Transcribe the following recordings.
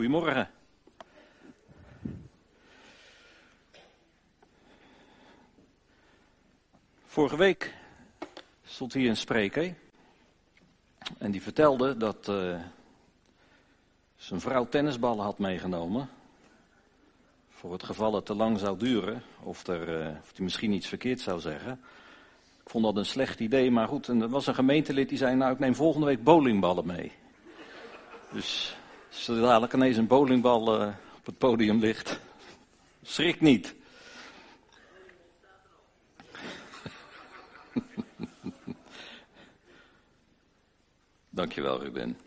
Goedemorgen. Vorige week stond hier een spreker en die vertelde dat uh, zijn vrouw tennisballen had meegenomen. Voor het geval het te lang zou duren of, er, uh, of hij misschien iets verkeerd zou zeggen. Ik vond dat een slecht idee, maar goed. En er was een gemeentelid die zei, nou ik neem volgende week bowlingballen mee. Dus als er dadelijk ineens een bowlingbal uh, op het podium ligt, schrik niet. Dankjewel, Ruben.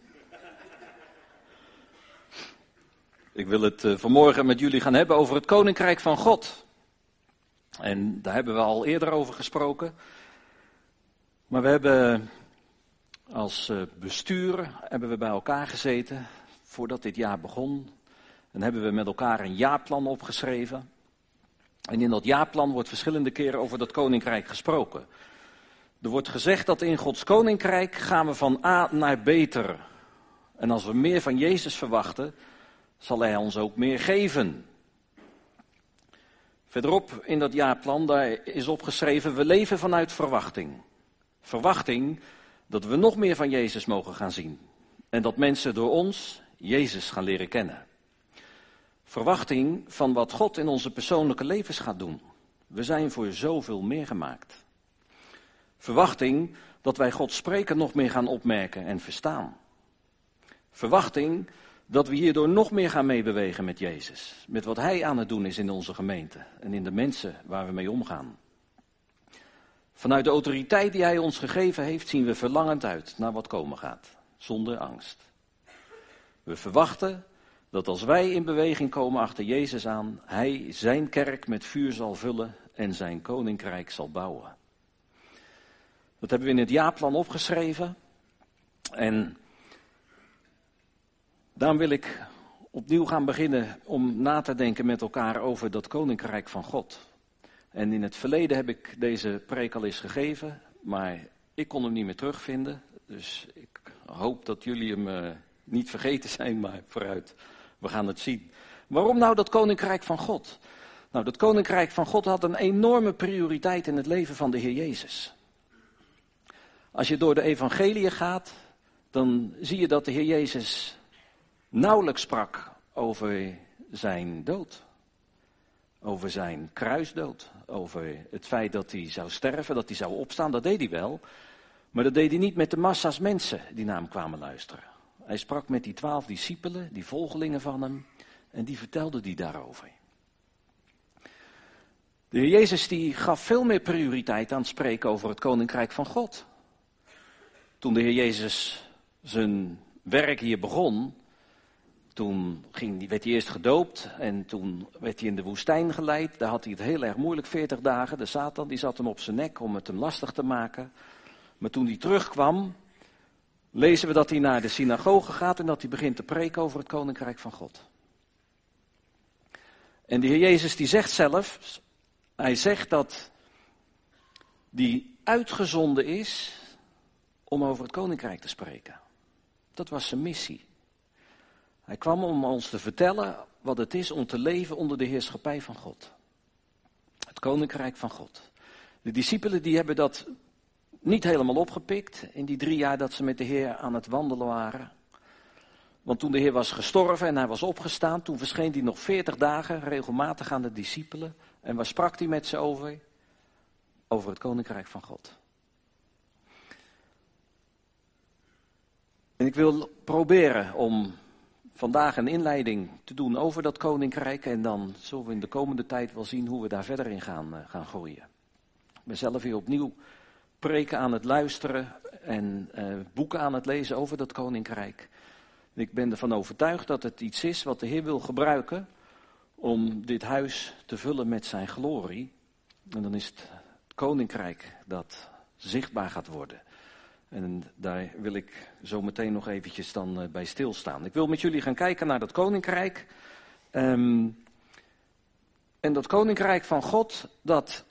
Ik wil het uh, vanmorgen met jullie gaan hebben over het Koninkrijk van God. En daar hebben we al eerder over gesproken. Maar we hebben als uh, bestuur hebben we bij elkaar gezeten voordat dit jaar begon. En hebben we met elkaar een jaarplan opgeschreven. En in dat jaarplan wordt verschillende keren over dat koninkrijk gesproken. Er wordt gezegd dat in Gods koninkrijk gaan we van A naar beter. En als we meer van Jezus verwachten, zal Hij ons ook meer geven. Verderop in dat jaarplan daar is opgeschreven, we leven vanuit verwachting. Verwachting dat we nog meer van Jezus mogen gaan zien. En dat mensen door ons Jezus gaan leren kennen. Verwachting van wat God in onze persoonlijke levens gaat doen. We zijn voor zoveel meer gemaakt. Verwachting dat wij God spreken nog meer gaan opmerken en verstaan. Verwachting dat we hierdoor nog meer gaan meebewegen met Jezus. Met wat Hij aan het doen is in onze gemeente en in de mensen waar we mee omgaan. Vanuit de autoriteit die Hij ons gegeven heeft, zien we verlangend uit naar wat komen gaat, zonder angst. We verwachten dat als wij in beweging komen achter Jezus aan, Hij zijn kerk met vuur zal vullen en zijn koninkrijk zal bouwen. Dat hebben we in het jaarplan opgeschreven. En daarom wil ik opnieuw gaan beginnen om na te denken met elkaar over dat koninkrijk van God. En in het verleden heb ik deze preek al eens gegeven, maar ik kon hem niet meer terugvinden. Dus ik hoop dat jullie hem uh, niet vergeten zijn, maar vooruit. We gaan het zien. Waarom nou dat koninkrijk van God? Nou, dat koninkrijk van God had een enorme prioriteit in het leven van de Heer Jezus. Als je door de evangelie gaat, dan zie je dat de Heer Jezus nauwelijks sprak over zijn dood. Over zijn kruisdood. Over het feit dat hij zou sterven, dat hij zou opstaan. Dat deed hij wel. Maar dat deed hij niet met de massa's mensen die naar hem kwamen luisteren. Hij sprak met die twaalf discipelen, die volgelingen van hem, en die vertelde die daarover. De Heer Jezus die gaf veel meer prioriteit aan het spreken over het koninkrijk van God. Toen de Heer Jezus zijn werk hier begon, toen ging, werd hij eerst gedoopt en toen werd hij in de woestijn geleid. Daar had hij het heel erg moeilijk, 40 dagen. De Satan die zat hem op zijn nek om het hem lastig te maken. Maar toen hij terugkwam, lezen we dat hij naar de synagoge gaat en dat hij begint te preken over het koninkrijk van God. En de Heer Jezus die zegt zelf, hij zegt dat die uitgezonden is om over het koninkrijk te spreken. Dat was zijn missie. Hij kwam om ons te vertellen wat het is om te leven onder de heerschappij van God. Het koninkrijk van God. De discipelen die hebben dat niet helemaal opgepikt in die drie jaar dat ze met de Heer aan het wandelen waren. Want toen de Heer was gestorven en hij was opgestaan, toen verscheen hij nog veertig dagen regelmatig aan de discipelen. En waar sprak hij met ze over? Over het koninkrijk van God. En ik wil proberen om vandaag een inleiding te doen over dat koninkrijk. En dan zullen we in de komende tijd wel zien hoe we daar verder in gaan, uh, gaan groeien. Ik ben zelf hier opnieuw preken aan het luisteren en uh, boeken aan het lezen over dat koninkrijk. Ik ben ervan overtuigd dat het iets is wat de Heer wil gebruiken om dit huis te vullen met zijn glorie. En dan is het koninkrijk dat zichtbaar gaat worden. En daar wil ik zo meteen nog eventjes dan uh, bij stilstaan. Ik wil met jullie gaan kijken naar dat koninkrijk. Um, en dat koninkrijk van God, dat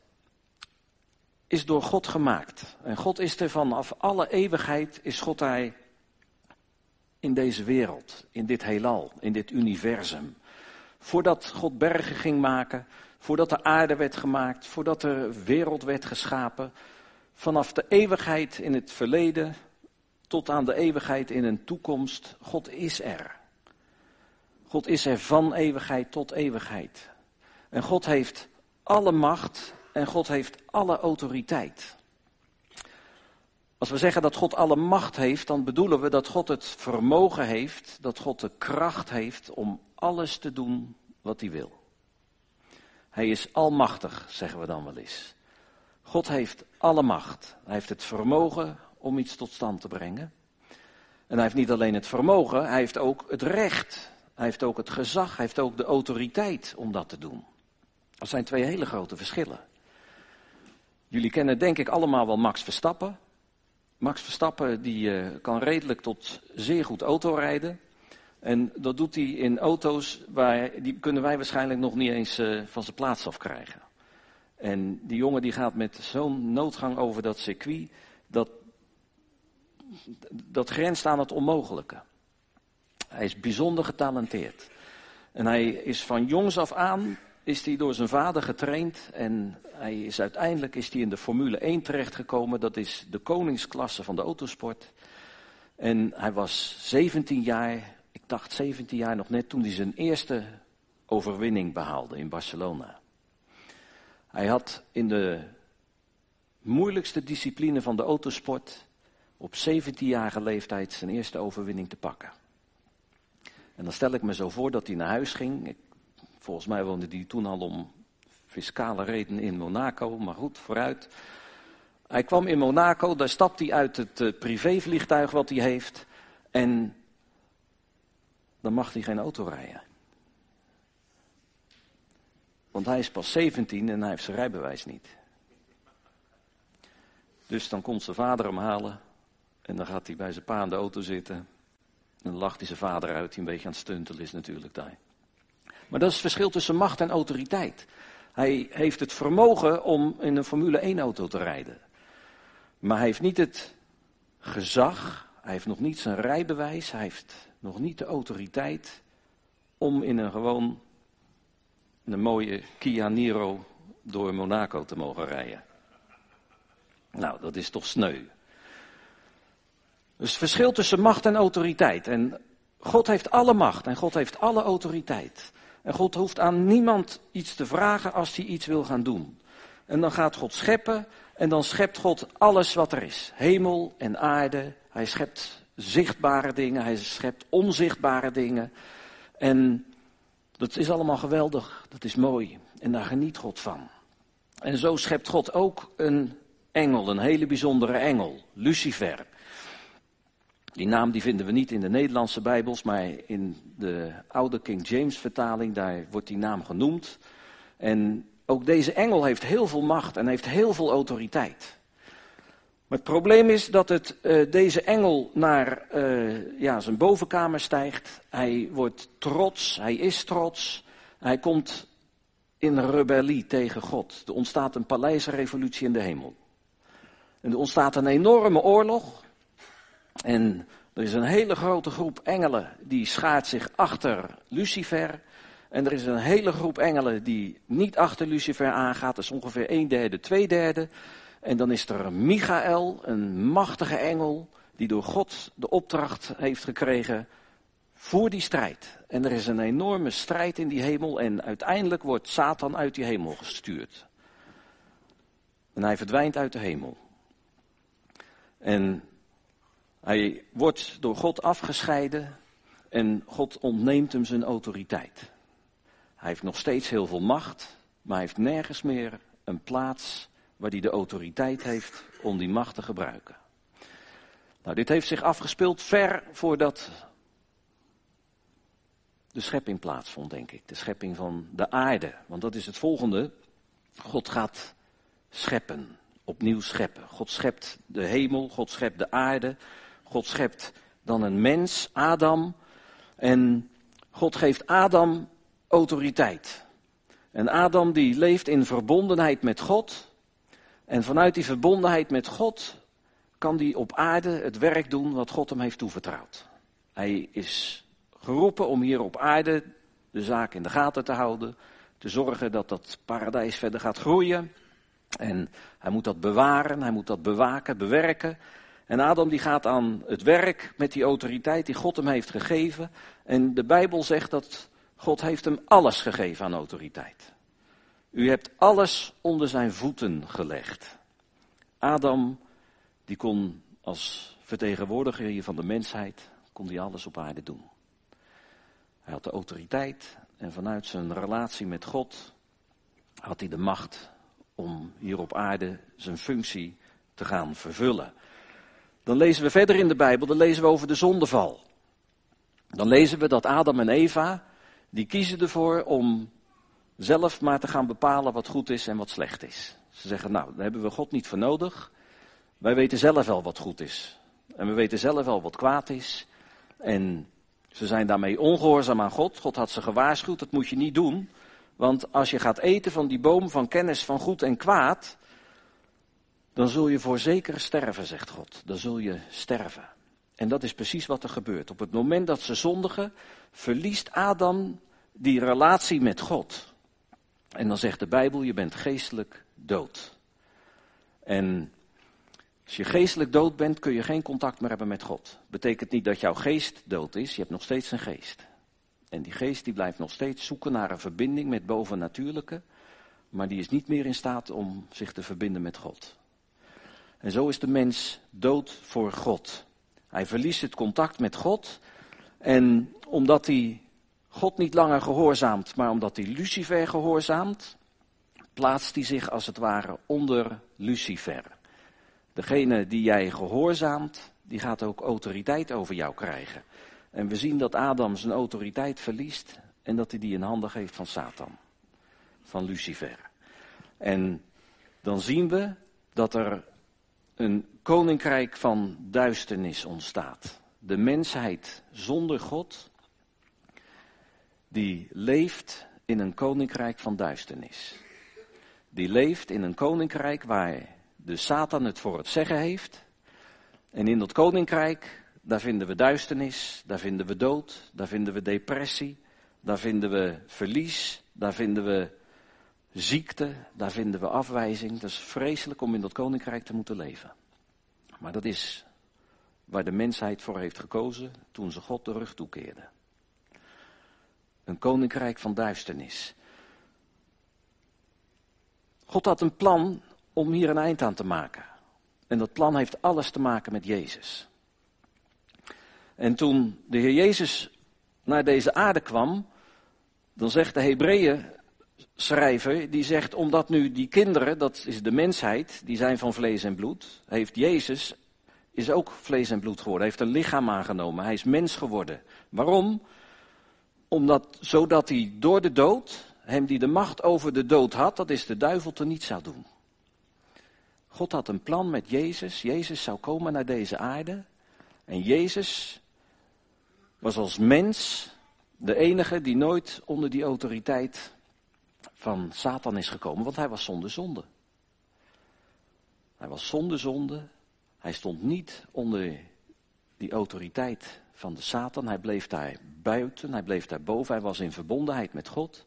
is door God gemaakt. En God is er vanaf alle eeuwigheid, is God daar in deze wereld, in dit heelal, in dit universum. Voordat God bergen ging maken, voordat de aarde werd gemaakt, voordat de wereld werd geschapen, vanaf de eeuwigheid in het verleden tot aan de eeuwigheid in een toekomst, God is er. God is er van eeuwigheid tot eeuwigheid. En God heeft alle macht en God heeft alle autoriteit. Als we zeggen dat God alle macht heeft, dan bedoelen we dat God het vermogen heeft, dat God de kracht heeft om alles te doen wat hij wil. Hij is almachtig, zeggen we dan wel eens. God heeft alle macht. Hij heeft het vermogen om iets tot stand te brengen. En hij heeft niet alleen het vermogen, hij heeft ook het recht. Hij heeft ook het gezag, hij heeft ook de autoriteit om dat te doen. Dat zijn twee hele grote verschillen. Jullie kennen denk ik allemaal wel Max Verstappen. Max Verstappen die uh, kan redelijk tot zeer goed autorijden. En dat doet hij in auto's waar die kunnen wij waarschijnlijk nog niet eens uh, van zijn plaats afkrijgen. En die jongen die gaat met zo'n noodgang over dat circuit, dat, dat grenst aan het onmogelijke. Hij is bijzonder getalenteerd. En hij is van jongs af aan is hij door zijn vader getraind en hij is uiteindelijk is hij in de Formule 1 terechtgekomen. Dat is de koningsklasse van de autosport. En hij was 17 jaar, ik dacht 17 jaar nog net, toen hij zijn eerste overwinning behaalde in Barcelona. Hij had in de moeilijkste discipline van de autosport op 17-jarige leeftijd zijn eerste overwinning te pakken. En dan stel ik me zo voor dat hij naar huis ging. Volgens mij woonde hij toen al om fiscale redenen in Monaco, maar goed, vooruit. Hij kwam in Monaco, daar stapt hij uit het uh, privévliegtuig wat hij heeft. En dan mag hij geen auto rijden. Want hij is pas 17 en hij heeft zijn rijbewijs niet. Dus dan komt zijn vader hem halen. En dan gaat hij bij zijn pa in de auto zitten. En dan lacht hij zijn vader uit, die een beetje aan het stuntelen is natuurlijk daar. Maar dat is het verschil tussen macht en autoriteit. Hij heeft het vermogen om in een Formule 1 auto te rijden. Maar hij heeft niet het gezag, hij heeft nog niet zijn rijbewijs, hij heeft nog niet de autoriteit om in een gewoon een mooie Kia Niro door Monaco te mogen rijden. Nou, dat is toch sneu. Dus het verschil tussen macht en autoriteit. En God heeft alle macht en God heeft alle autoriteit. En God hoeft aan niemand iets te vragen als hij iets wil gaan doen. En dan gaat God scheppen en dan schept God alles wat er is. Hemel en aarde. Hij schept zichtbare dingen, hij schept onzichtbare dingen. En dat is allemaal geweldig, dat is mooi. En daar geniet God van. En zo schept God ook een engel, een hele bijzondere engel, Lucifer. Die naam die vinden we niet in de Nederlandse Bijbels, maar in de oude King James vertaling, daar wordt die naam genoemd. En ook deze engel heeft heel veel macht en heeft heel veel autoriteit. Maar het probleem is dat het, uh, deze engel naar uh, ja, zijn bovenkamer stijgt. Hij wordt trots, hij is trots. Hij komt in rebellie tegen God. Er ontstaat een paleisrevolutie in de hemel. En er ontstaat een enorme oorlog. En er is een hele grote groep engelen die schaart zich achter Lucifer. En er is een hele groep engelen die niet achter Lucifer aangaat. Dat is ongeveer een derde, twee derde. En dan is er Michael, een machtige engel, die door God de opdracht heeft gekregen voor die strijd. En er is een enorme strijd in die hemel en uiteindelijk wordt Satan uit die hemel gestuurd. En hij verdwijnt uit de hemel. En hij wordt door God afgescheiden en God ontneemt hem zijn autoriteit. Hij heeft nog steeds heel veel macht, maar hij heeft nergens meer een plaats waar hij de autoriteit heeft om die macht te gebruiken. Nou, dit heeft zich afgespeeld ver voordat de schepping plaatsvond, denk ik. De schepping van de aarde. Want dat is het volgende. God gaat scheppen, opnieuw scheppen. God schept de hemel, God schept de aarde, God schept dan een mens, Adam. En God geeft Adam autoriteit. En Adam die leeft in verbondenheid met God. En vanuit die verbondenheid met God kan hij op aarde het werk doen wat God hem heeft toevertrouwd. Hij is geroepen om hier op aarde de zaak in de gaten te houden, te zorgen dat dat paradijs verder gaat groeien. En hij moet dat bewaren, hij moet dat bewaken, bewerken. En Adam die gaat aan het werk met die autoriteit die God hem heeft gegeven. En de Bijbel zegt dat God heeft hem alles gegeven aan autoriteit. U hebt alles onder zijn voeten gelegd. Adam, die kon als vertegenwoordiger hier van de mensheid, kon hij alles op aarde doen. Hij had de autoriteit en vanuit zijn relatie met God had hij de macht om hier op aarde zijn functie te gaan vervullen. Dan lezen we verder in de Bijbel, dan lezen we over de zondeval. Dan lezen we dat Adam en Eva, die kiezen ervoor om zelf maar te gaan bepalen wat goed is en wat slecht is. Ze zeggen, nou, daar hebben we God niet voor nodig. Wij weten zelf wel wat goed is. En we weten zelf wel wat kwaad is. En ze zijn daarmee ongehoorzaam aan God. God had ze gewaarschuwd, dat moet je niet doen. Want als je gaat eten van die boom van kennis van goed en kwaad, dan zul je voorzeker sterven, zegt God. Dan zul je sterven. En dat is precies wat er gebeurt. Op het moment dat ze zondigen, verliest Adam die relatie met God. En dan zegt de Bijbel, je bent geestelijk dood. En als je geestelijk dood bent, kun je geen contact meer hebben met God. Betekent niet dat jouw geest dood is, je hebt nog steeds een geest. En die geest die blijft nog steeds zoeken naar een verbinding met bovennatuurlijke, maar die is niet meer in staat om zich te verbinden met God. En zo is de mens dood voor God. Hij verliest het contact met God en omdat hij God niet langer gehoorzaamt, maar omdat hij Lucifer gehoorzaamt, plaatst hij zich als het ware onder Lucifer. Degene die jij gehoorzaamt, die gaat ook autoriteit over jou krijgen. En we zien dat Adam zijn autoriteit verliest en dat hij die in handen geeft van Satan, van Lucifer. En dan zien we dat er een koninkrijk van duisternis ontstaat. De mensheid zonder God, die leeft in een koninkrijk van duisternis. Die leeft in een koninkrijk waar de Satan het voor het zeggen heeft. En in dat koninkrijk, daar vinden we duisternis, daar vinden we dood, daar vinden we depressie, daar vinden we verlies, daar vinden we ziekte, daar vinden we afwijzing. Dat is vreselijk om in dat koninkrijk te moeten leven. Maar dat is waar de mensheid voor heeft gekozen toen ze God de rug toekeerde. Een koninkrijk van duisternis. God had een plan om hier een eind aan te maken. En dat plan heeft alles te maken met Jezus. En toen de Heer Jezus naar deze aarde kwam, dan zegt de Hebreeën schrijver, die zegt, omdat nu die kinderen, dat is de mensheid, die zijn van vlees en bloed, heeft Jezus, is ook vlees en bloed geworden, heeft een lichaam aangenomen, hij is mens geworden. Waarom? Omdat, zodat hij door de dood, hem die de macht over de dood had, dat is de duivel, te niet zou doen. God had een plan met Jezus. Jezus zou komen naar deze aarde. En Jezus was als mens de enige die nooit onder die autoriteit van Satan is gekomen, want hij was zonder zonde. Hij was zonder zonde. Hij stond niet onder die autoriteit van de Satan. Hij bleef daar buiten, hij bleef daar boven, hij was in verbondenheid met God.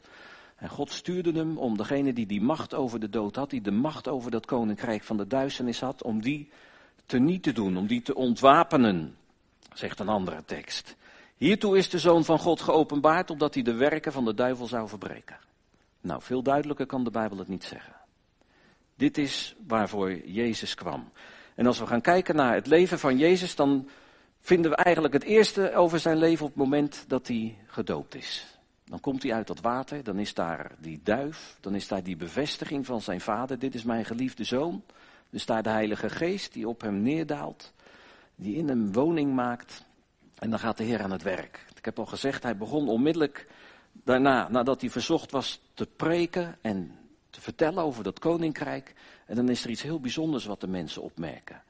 En God stuurde hem om degene die die macht over de dood had, die de macht over dat koninkrijk van de duisternis had, om die te niet te doen, om die te ontwapenen, zegt een andere tekst. Hiertoe is de Zoon van God geopenbaard, opdat hij de werken van de duivel zou verbreken. Nou, veel duidelijker kan de Bijbel het niet zeggen. Dit is waarvoor Jezus kwam. En als we gaan kijken naar het leven van Jezus, dan vinden we eigenlijk het eerste over zijn leven op het moment dat hij gedoopt is. Dan komt hij uit dat water, dan is daar die duif, dan is daar die bevestiging van zijn vader, dit is mijn geliefde zoon. Dus daar de Heilige Geest die op hem neerdaalt, die in hem woning maakt. En dan gaat de Heer aan het werk. Ik heb al gezegd, hij begon onmiddellijk daarna, nadat hij verzocht was, te preken en te vertellen over dat koninkrijk. En dan is er iets heel bijzonders wat de mensen opmerken.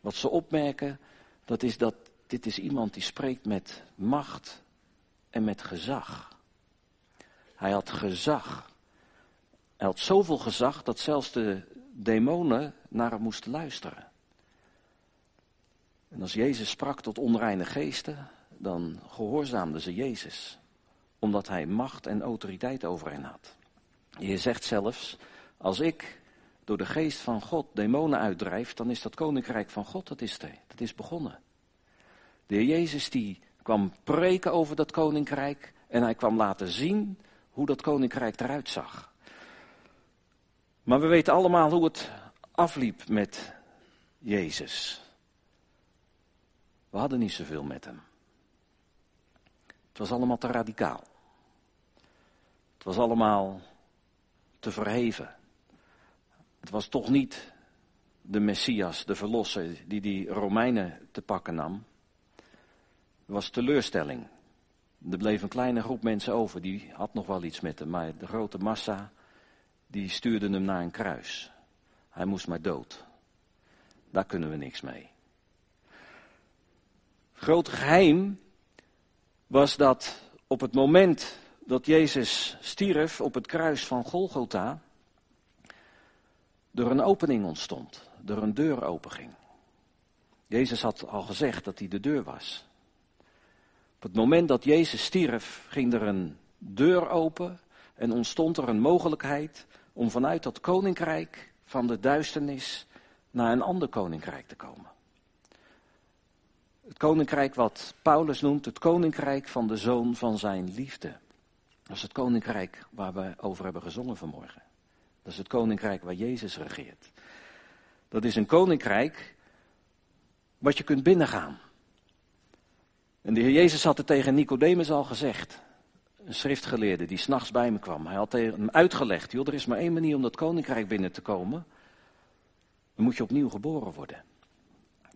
Wat ze opmerken, dat is dat dit is iemand die spreekt met macht en met gezag. Hij had gezag. Hij had zoveel gezag dat zelfs de demonen naar hem moesten luisteren. En als Jezus sprak tot onreine geesten, dan gehoorzaamden ze Jezus. Omdat hij macht en autoriteit over hen had. Je zegt zelfs, als ik door de geest van God demonen uitdrijf, dan is dat koninkrijk van God, dat is, er, dat is begonnen. De heer Jezus die kwam preken over dat koninkrijk en hij kwam laten zien hoe dat koninkrijk eruit zag. Maar we weten allemaal hoe het afliep met Jezus. We hadden niet zoveel met hem. Het was allemaal te radicaal. Het was allemaal te verheven. Het was toch niet de Messias, de verlosser, die die Romeinen te pakken nam. Het was teleurstelling. Er bleef een kleine groep mensen over, die had nog wel iets met hem, maar de grote massa, die stuurde hem naar een kruis. Hij moest maar dood. Daar kunnen we niks mee. Grote geheim was dat op het moment dat Jezus stierf op het kruis van Golgotha, er een opening ontstond, er een deur openging. Jezus had al gezegd dat hij de deur was. Op het moment dat Jezus stierf, ging er een deur open en ontstond er een mogelijkheid om vanuit dat koninkrijk van de duisternis naar een ander koninkrijk te komen. Het koninkrijk wat Paulus noemt het koninkrijk van de zoon van zijn liefde. Dat is het koninkrijk waar we over hebben gezongen vanmorgen. Dat is het koninkrijk waar Jezus regeert. Dat is een koninkrijk wat je kunt binnengaan. En de Heer Jezus had het tegen Nicodemus al gezegd. Een schriftgeleerde die s'nachts bij me kwam. Hij had hem uitgelegd, joh, er is maar één manier om dat koninkrijk binnen te komen. Dan moet je opnieuw geboren worden.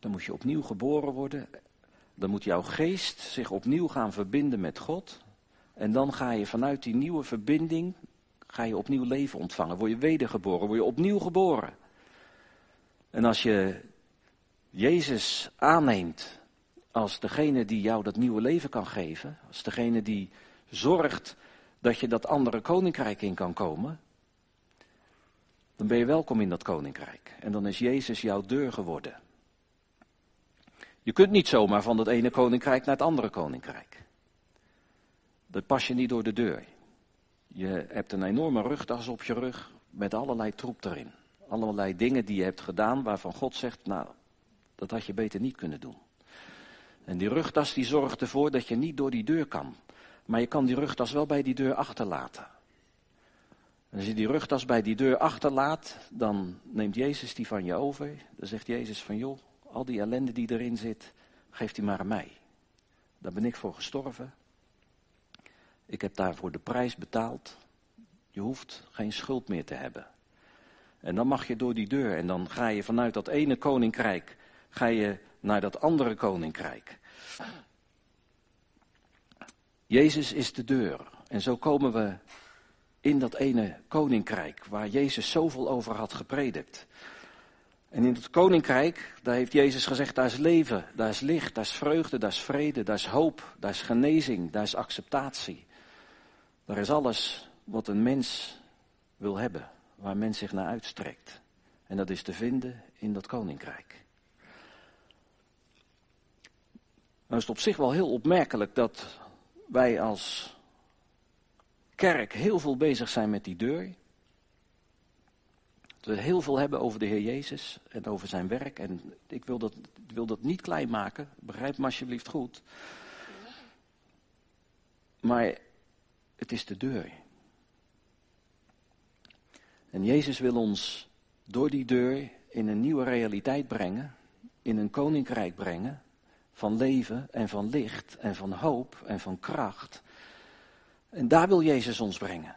Dan moet je opnieuw geboren worden. Dan moet jouw geest zich opnieuw gaan verbinden met God. En dan ga je vanuit die nieuwe verbinding, ga je opnieuw leven ontvangen. Word je wedergeboren, word je opnieuw geboren. En als je Jezus aanneemt als degene die jou dat nieuwe leven kan geven, als degene die zorgt dat je dat andere koninkrijk in kan komen, dan ben je welkom in dat koninkrijk. En dan is Jezus jouw deur geworden. Je kunt niet zomaar van dat ene koninkrijk naar het andere koninkrijk. Dat pas je niet door de deur. Je hebt een enorme rugtas op je rug met allerlei troep erin. Allerlei dingen die je hebt gedaan waarvan God zegt, nou, dat had je beter niet kunnen doen. En die rugtas die zorgt ervoor dat je niet door die deur kan. Maar je kan die rugtas wel bij die deur achterlaten. En als je die rugtas bij die deur achterlaat, dan neemt Jezus die van je over. Dan zegt Jezus van joh, al die ellende die erin zit, geeft die maar aan mij. Daar ben ik voor gestorven. Ik heb daarvoor de prijs betaald. Je hoeft geen schuld meer te hebben. En dan mag je door die deur en dan ga je vanuit dat ene koninkrijk, ga je naar dat andere koninkrijk. Jezus is de deur. En zo komen we in dat ene koninkrijk waar Jezus zoveel over had gepredikt. En in het koninkrijk, daar heeft Jezus gezegd, daar is leven, daar is licht, daar is vreugde, daar is vrede, daar is hoop, daar is genezing, daar is acceptatie. Daar is alles wat een mens wil hebben, waar men zich naar uitstrekt. En dat is te vinden in dat koninkrijk. Nou is het op zich wel heel opmerkelijk dat wij als kerk heel veel bezig zijn met die deur. We heel veel hebben over de Heer Jezus en over zijn werk. En ik wil dat, wil dat niet klein maken, begrijp me alsjeblieft goed. Maar het is de deur. En Jezus wil ons door die deur in een nieuwe realiteit brengen, in een koninkrijk brengen van leven en van licht en van hoop en van kracht. En daar wil Jezus ons brengen.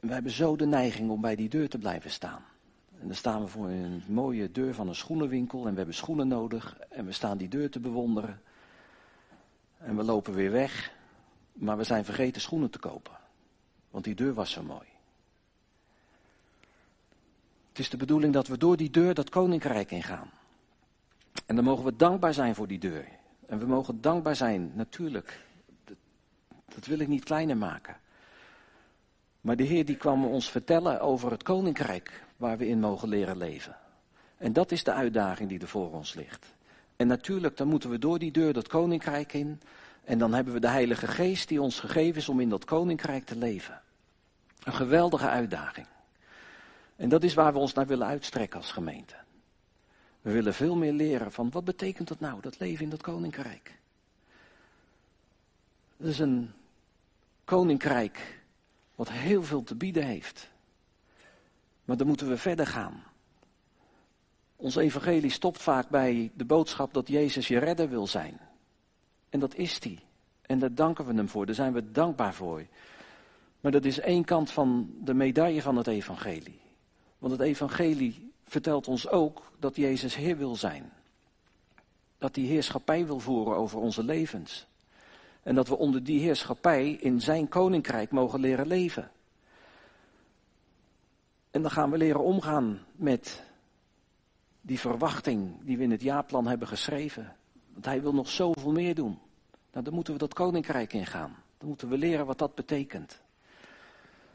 We hebben zo de neiging om bij die deur te blijven staan. En dan staan we voor een mooie deur van een schoenenwinkel en we hebben schoenen nodig en we staan die deur te bewonderen. En we lopen weer weg, maar we zijn vergeten schoenen te kopen. Want die deur was zo mooi. Het is de bedoeling dat we door die deur dat koninkrijk ingaan. En dan mogen we dankbaar zijn voor die deur. En we mogen dankbaar zijn, natuurlijk. Dat, dat wil ik niet kleiner maken. Maar de Heer die kwam ons vertellen over het koninkrijk waar we in mogen leren leven. En dat is de uitdaging die er voor ons ligt. En natuurlijk, dan moeten we door die deur dat koninkrijk in. En dan hebben we de Heilige Geest die ons gegeven is om in dat koninkrijk te leven. Een geweldige uitdaging. En dat is waar we ons naar willen uitstrekken als gemeente. We willen veel meer leren van wat betekent dat nou, dat leven in dat koninkrijk. Het is een koninkrijk wat heel veel te bieden heeft. Maar dan moeten we verder gaan. Ons evangelie stopt vaak bij de boodschap dat Jezus je redder wil zijn. En dat is hij. En daar danken we hem voor, daar zijn we dankbaar voor. Maar dat is één kant van de medaille van het evangelie. Want het evangelie vertelt ons ook dat Jezus Heer wil zijn. Dat hij heerschappij wil voeren over onze levens. En dat we onder die heerschappij in zijn koninkrijk mogen leren leven. En dan gaan we leren omgaan met die verwachting die we in het jaarplan hebben geschreven. Want hij wil nog zoveel meer doen. Nou, dan moeten we dat koninkrijk ingaan. Dan moeten we leren wat dat betekent.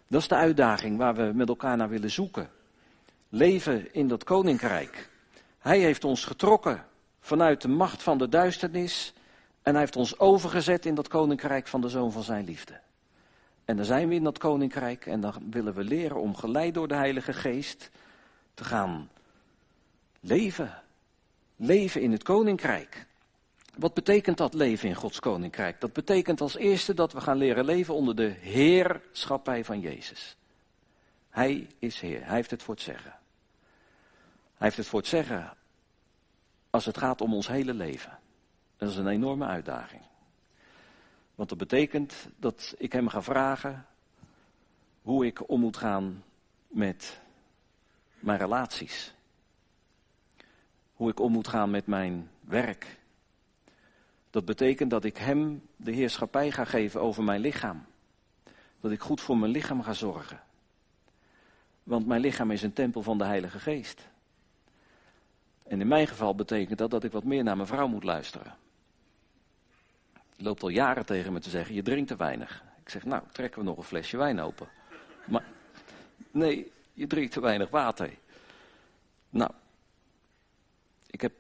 Dat is de uitdaging waar we met elkaar naar willen zoeken. Leven in dat koninkrijk. Hij heeft ons getrokken vanuit de macht van de duisternis en hij heeft ons overgezet in dat koninkrijk van de zoon van zijn liefde. En dan zijn we in dat koninkrijk en dan willen we leren om geleid door de Heilige Geest te gaan leven. Leven in het koninkrijk. Wat betekent dat leven in Gods koninkrijk? Dat betekent als eerste dat we gaan leren leven onder de heerschappij van Jezus. Hij is Heer, Hij heeft het voor het zeggen. Hij heeft het voor het zeggen als het gaat om ons hele leven. Dat is een enorme uitdaging. Want dat betekent dat ik hem ga vragen hoe ik om moet gaan met mijn relaties. Hoe ik om moet gaan met mijn werk. Dat betekent dat ik hem de heerschappij ga geven over mijn lichaam. Dat ik goed voor mijn lichaam ga zorgen. Want mijn lichaam is een tempel van de Heilige Geest. En in mijn geval betekent dat dat ik wat meer naar mijn vrouw moet luisteren loopt al jaren tegen me te zeggen, je drinkt te weinig. Ik zeg, nou, trekken we nog een flesje wijn open. Maar, nee, je drinkt te weinig water. Nou, ik heb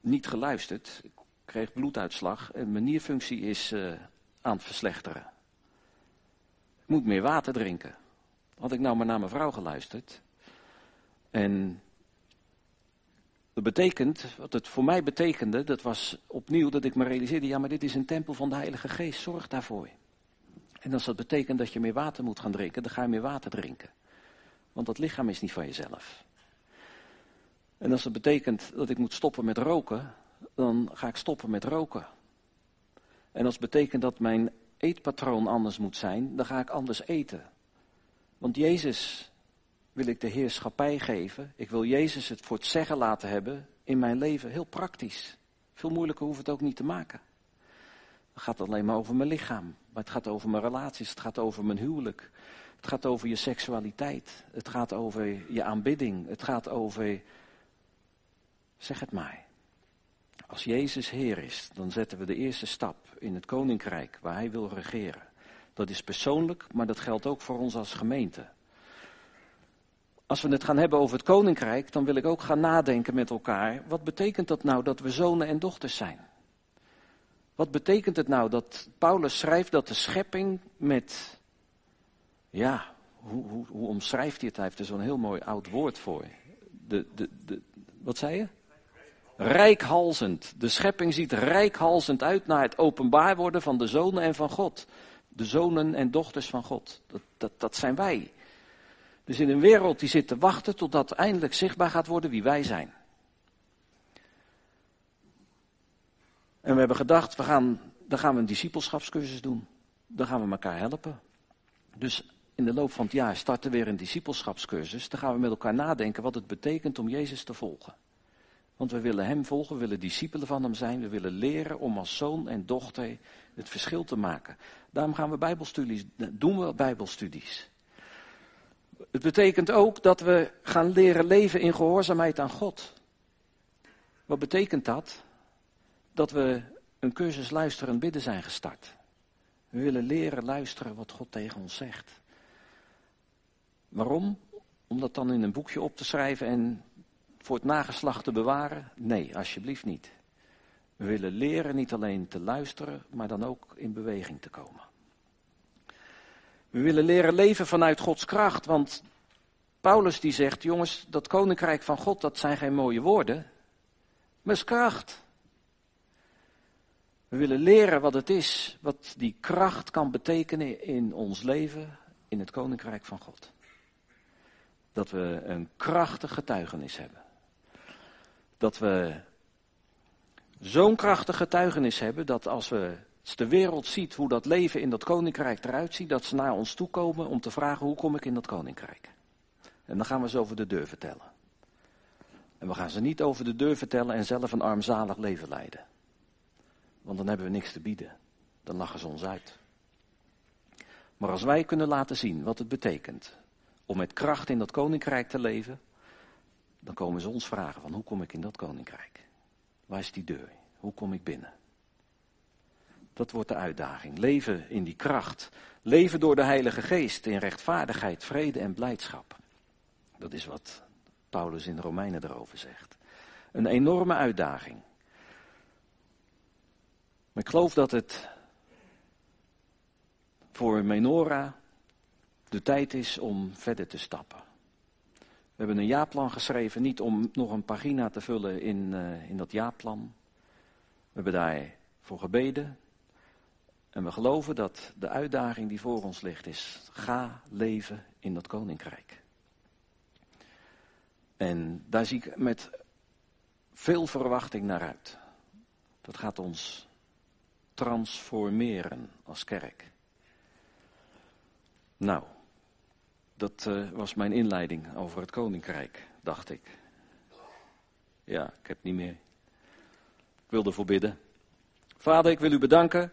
niet geluisterd. Ik kreeg bloeduitslag en mijn nierfunctie is uh, aan het verslechteren. Ik moet meer water drinken. Had ik nou maar naar mijn vrouw geluisterd. En betekent, wat het voor mij betekende, dat was opnieuw dat ik me realiseerde, ja maar dit is een tempel van de Heilige Geest, zorg daarvoor. En als dat betekent dat je meer water moet gaan drinken, dan ga je meer water drinken. Want dat lichaam is niet van jezelf. En als dat betekent dat ik moet stoppen met roken, dan ga ik stoppen met roken. En als het betekent dat mijn eetpatroon anders moet zijn, dan ga ik anders eten. Want Jezus wil ik de heerschappij geven. Ik wil Jezus het voor het zeggen laten hebben in mijn leven. Heel praktisch. Veel moeilijker hoeft het ook niet te maken. Het gaat alleen maar over mijn lichaam. Maar het gaat over mijn relaties. Het gaat over mijn huwelijk. Het gaat over je seksualiteit. Het gaat over je aanbidding. Het gaat over. Zeg het maar. Als Jezus Heer is, dan zetten we de eerste stap in het koninkrijk waar Hij wil regeren. Dat is persoonlijk, maar dat geldt ook voor ons als gemeente. Als we het gaan hebben over het koninkrijk, dan wil ik ook gaan nadenken met elkaar. Wat betekent dat nou dat we zonen en dochters zijn? Wat betekent het nou dat Paulus schrijft dat de schepping met, ja, hoe, hoe, hoe omschrijft hij het? Hij heeft er zo'n heel mooi oud woord voor. De, de, de, wat zei je? Rijkhalzend. De schepping ziet rijkhalzend uit naar het openbaar worden van de zonen en van God. De zonen en dochters van God. Dat, dat, dat zijn wij. Dus in een wereld die zit te wachten totdat eindelijk zichtbaar gaat worden wie wij zijn. En we hebben gedacht, we gaan, dan gaan we een discipelschapscursus doen. Dan gaan we elkaar helpen. Dus in de loop van het jaar starten we weer een discipelschapscursus. Dan gaan we met elkaar nadenken wat het betekent om Jezus te volgen. Want we willen Hem volgen, we willen discipelen van Hem zijn. We willen leren om als zoon en dochter het verschil te maken. Daarom gaan we bijbelstudies, doen we bijbelstudies. Het betekent ook dat we gaan leren leven in gehoorzaamheid aan God. Wat betekent dat? Dat we een cursus luisteren en bidden zijn gestart. We willen leren luisteren wat God tegen ons zegt. Waarom? Om dat dan in een boekje op te schrijven en voor het nageslacht te bewaren? Nee, alsjeblieft niet. We willen leren niet alleen te luisteren, maar dan ook in beweging te komen. We willen leren leven vanuit Gods kracht, want Paulus die zegt, jongens, dat koninkrijk van God, dat zijn geen mooie woorden, maar is kracht. We willen leren wat het is, wat die kracht kan betekenen in ons leven, in het koninkrijk van God. Dat we een krachtig getuigenis hebben. Dat we zo'n krachtig getuigenis hebben dat als we als de wereld ziet hoe dat leven in dat koninkrijk eruit ziet, dat ze naar ons toe komen om te vragen hoe kom ik in dat koninkrijk. En dan gaan we ze over de deur vertellen. En we gaan ze niet over de deur vertellen en zelf een armzalig leven leiden. Want dan hebben we niks te bieden. Dan lachen ze ons uit. Maar als wij kunnen laten zien wat het betekent om met kracht in dat koninkrijk te leven, dan komen ze ons vragen van hoe kom ik in dat koninkrijk? Waar is die deur? Hoe kom ik binnen? Dat wordt de uitdaging. Leven in die kracht. Leven door de Heilige Geest in rechtvaardigheid, vrede en blijdschap. Dat is wat Paulus in de Romeinen erover zegt. Een enorme uitdaging. Maar ik geloof dat het voor Menora de tijd is om verder te stappen. We hebben een jaarplan geschreven, niet om nog een pagina te vullen in, uh, in dat jaarplan. We hebben daarvoor gebeden. En we geloven dat de uitdaging die voor ons ligt is, ga leven in dat koninkrijk. En daar zie ik met veel verwachting naar uit. Dat gaat ons transformeren als kerk. Nou, dat uh, was mijn inleiding over het koninkrijk, dacht ik. Ja, ik heb niet meer. Ik wil ervoor bidden. Vader, ik wil u bedanken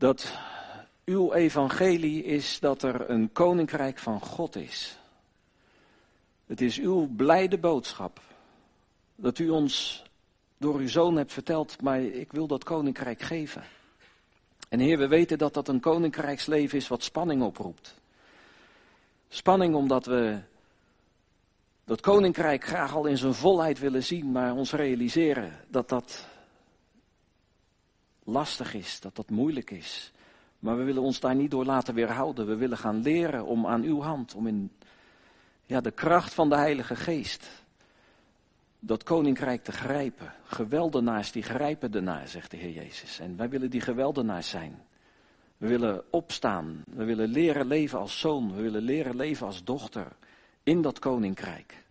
dat uw evangelie is dat er een koninkrijk van God is. Het is uw blijde boodschap dat u ons door uw zoon hebt verteld, maar ik wil dat koninkrijk geven. En Heer, we weten dat dat een koninkrijksleven is wat spanning oproept. Spanning omdat we dat koninkrijk graag al in zijn volheid willen zien, maar ons realiseren dat dat lastig is, dat dat moeilijk is. Maar we willen ons daar niet door laten weerhouden. We willen gaan leren om aan uw hand, om in ja, de kracht van de Heilige Geest dat koninkrijk te grijpen. Geweldenaars die grijpen ernaar, zegt de Heer Jezus. En wij willen die geweldenaars zijn. We willen opstaan. We willen leren leven als zoon. We willen leren leven als dochter in dat koninkrijk.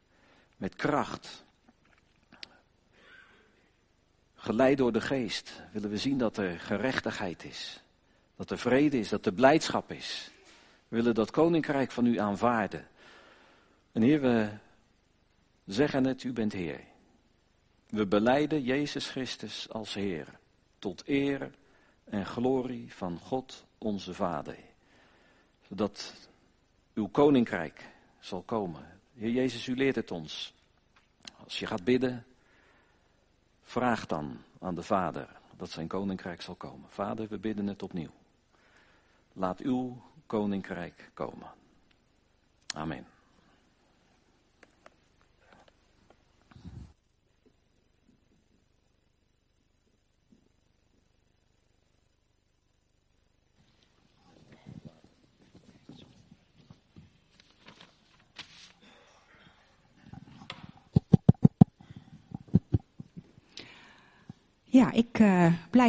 Met kracht. Geleid door de geest willen we zien dat er gerechtigheid is. Dat er vrede is, dat er blijdschap is. We willen dat koninkrijk van u aanvaarden. En Heer, we zeggen het, u bent Heer. We beleiden Jezus Christus als Heer, tot eer en glorie van God onze Vader. Zodat uw koninkrijk zal komen. Heer Jezus, u leert het ons. Als je gaat bidden, vraag dan aan de Vader dat zijn koninkrijk zal komen. Vader, we bidden het opnieuw. Laat uw koninkrijk komen. Amen. Ja, ik uh, blijf.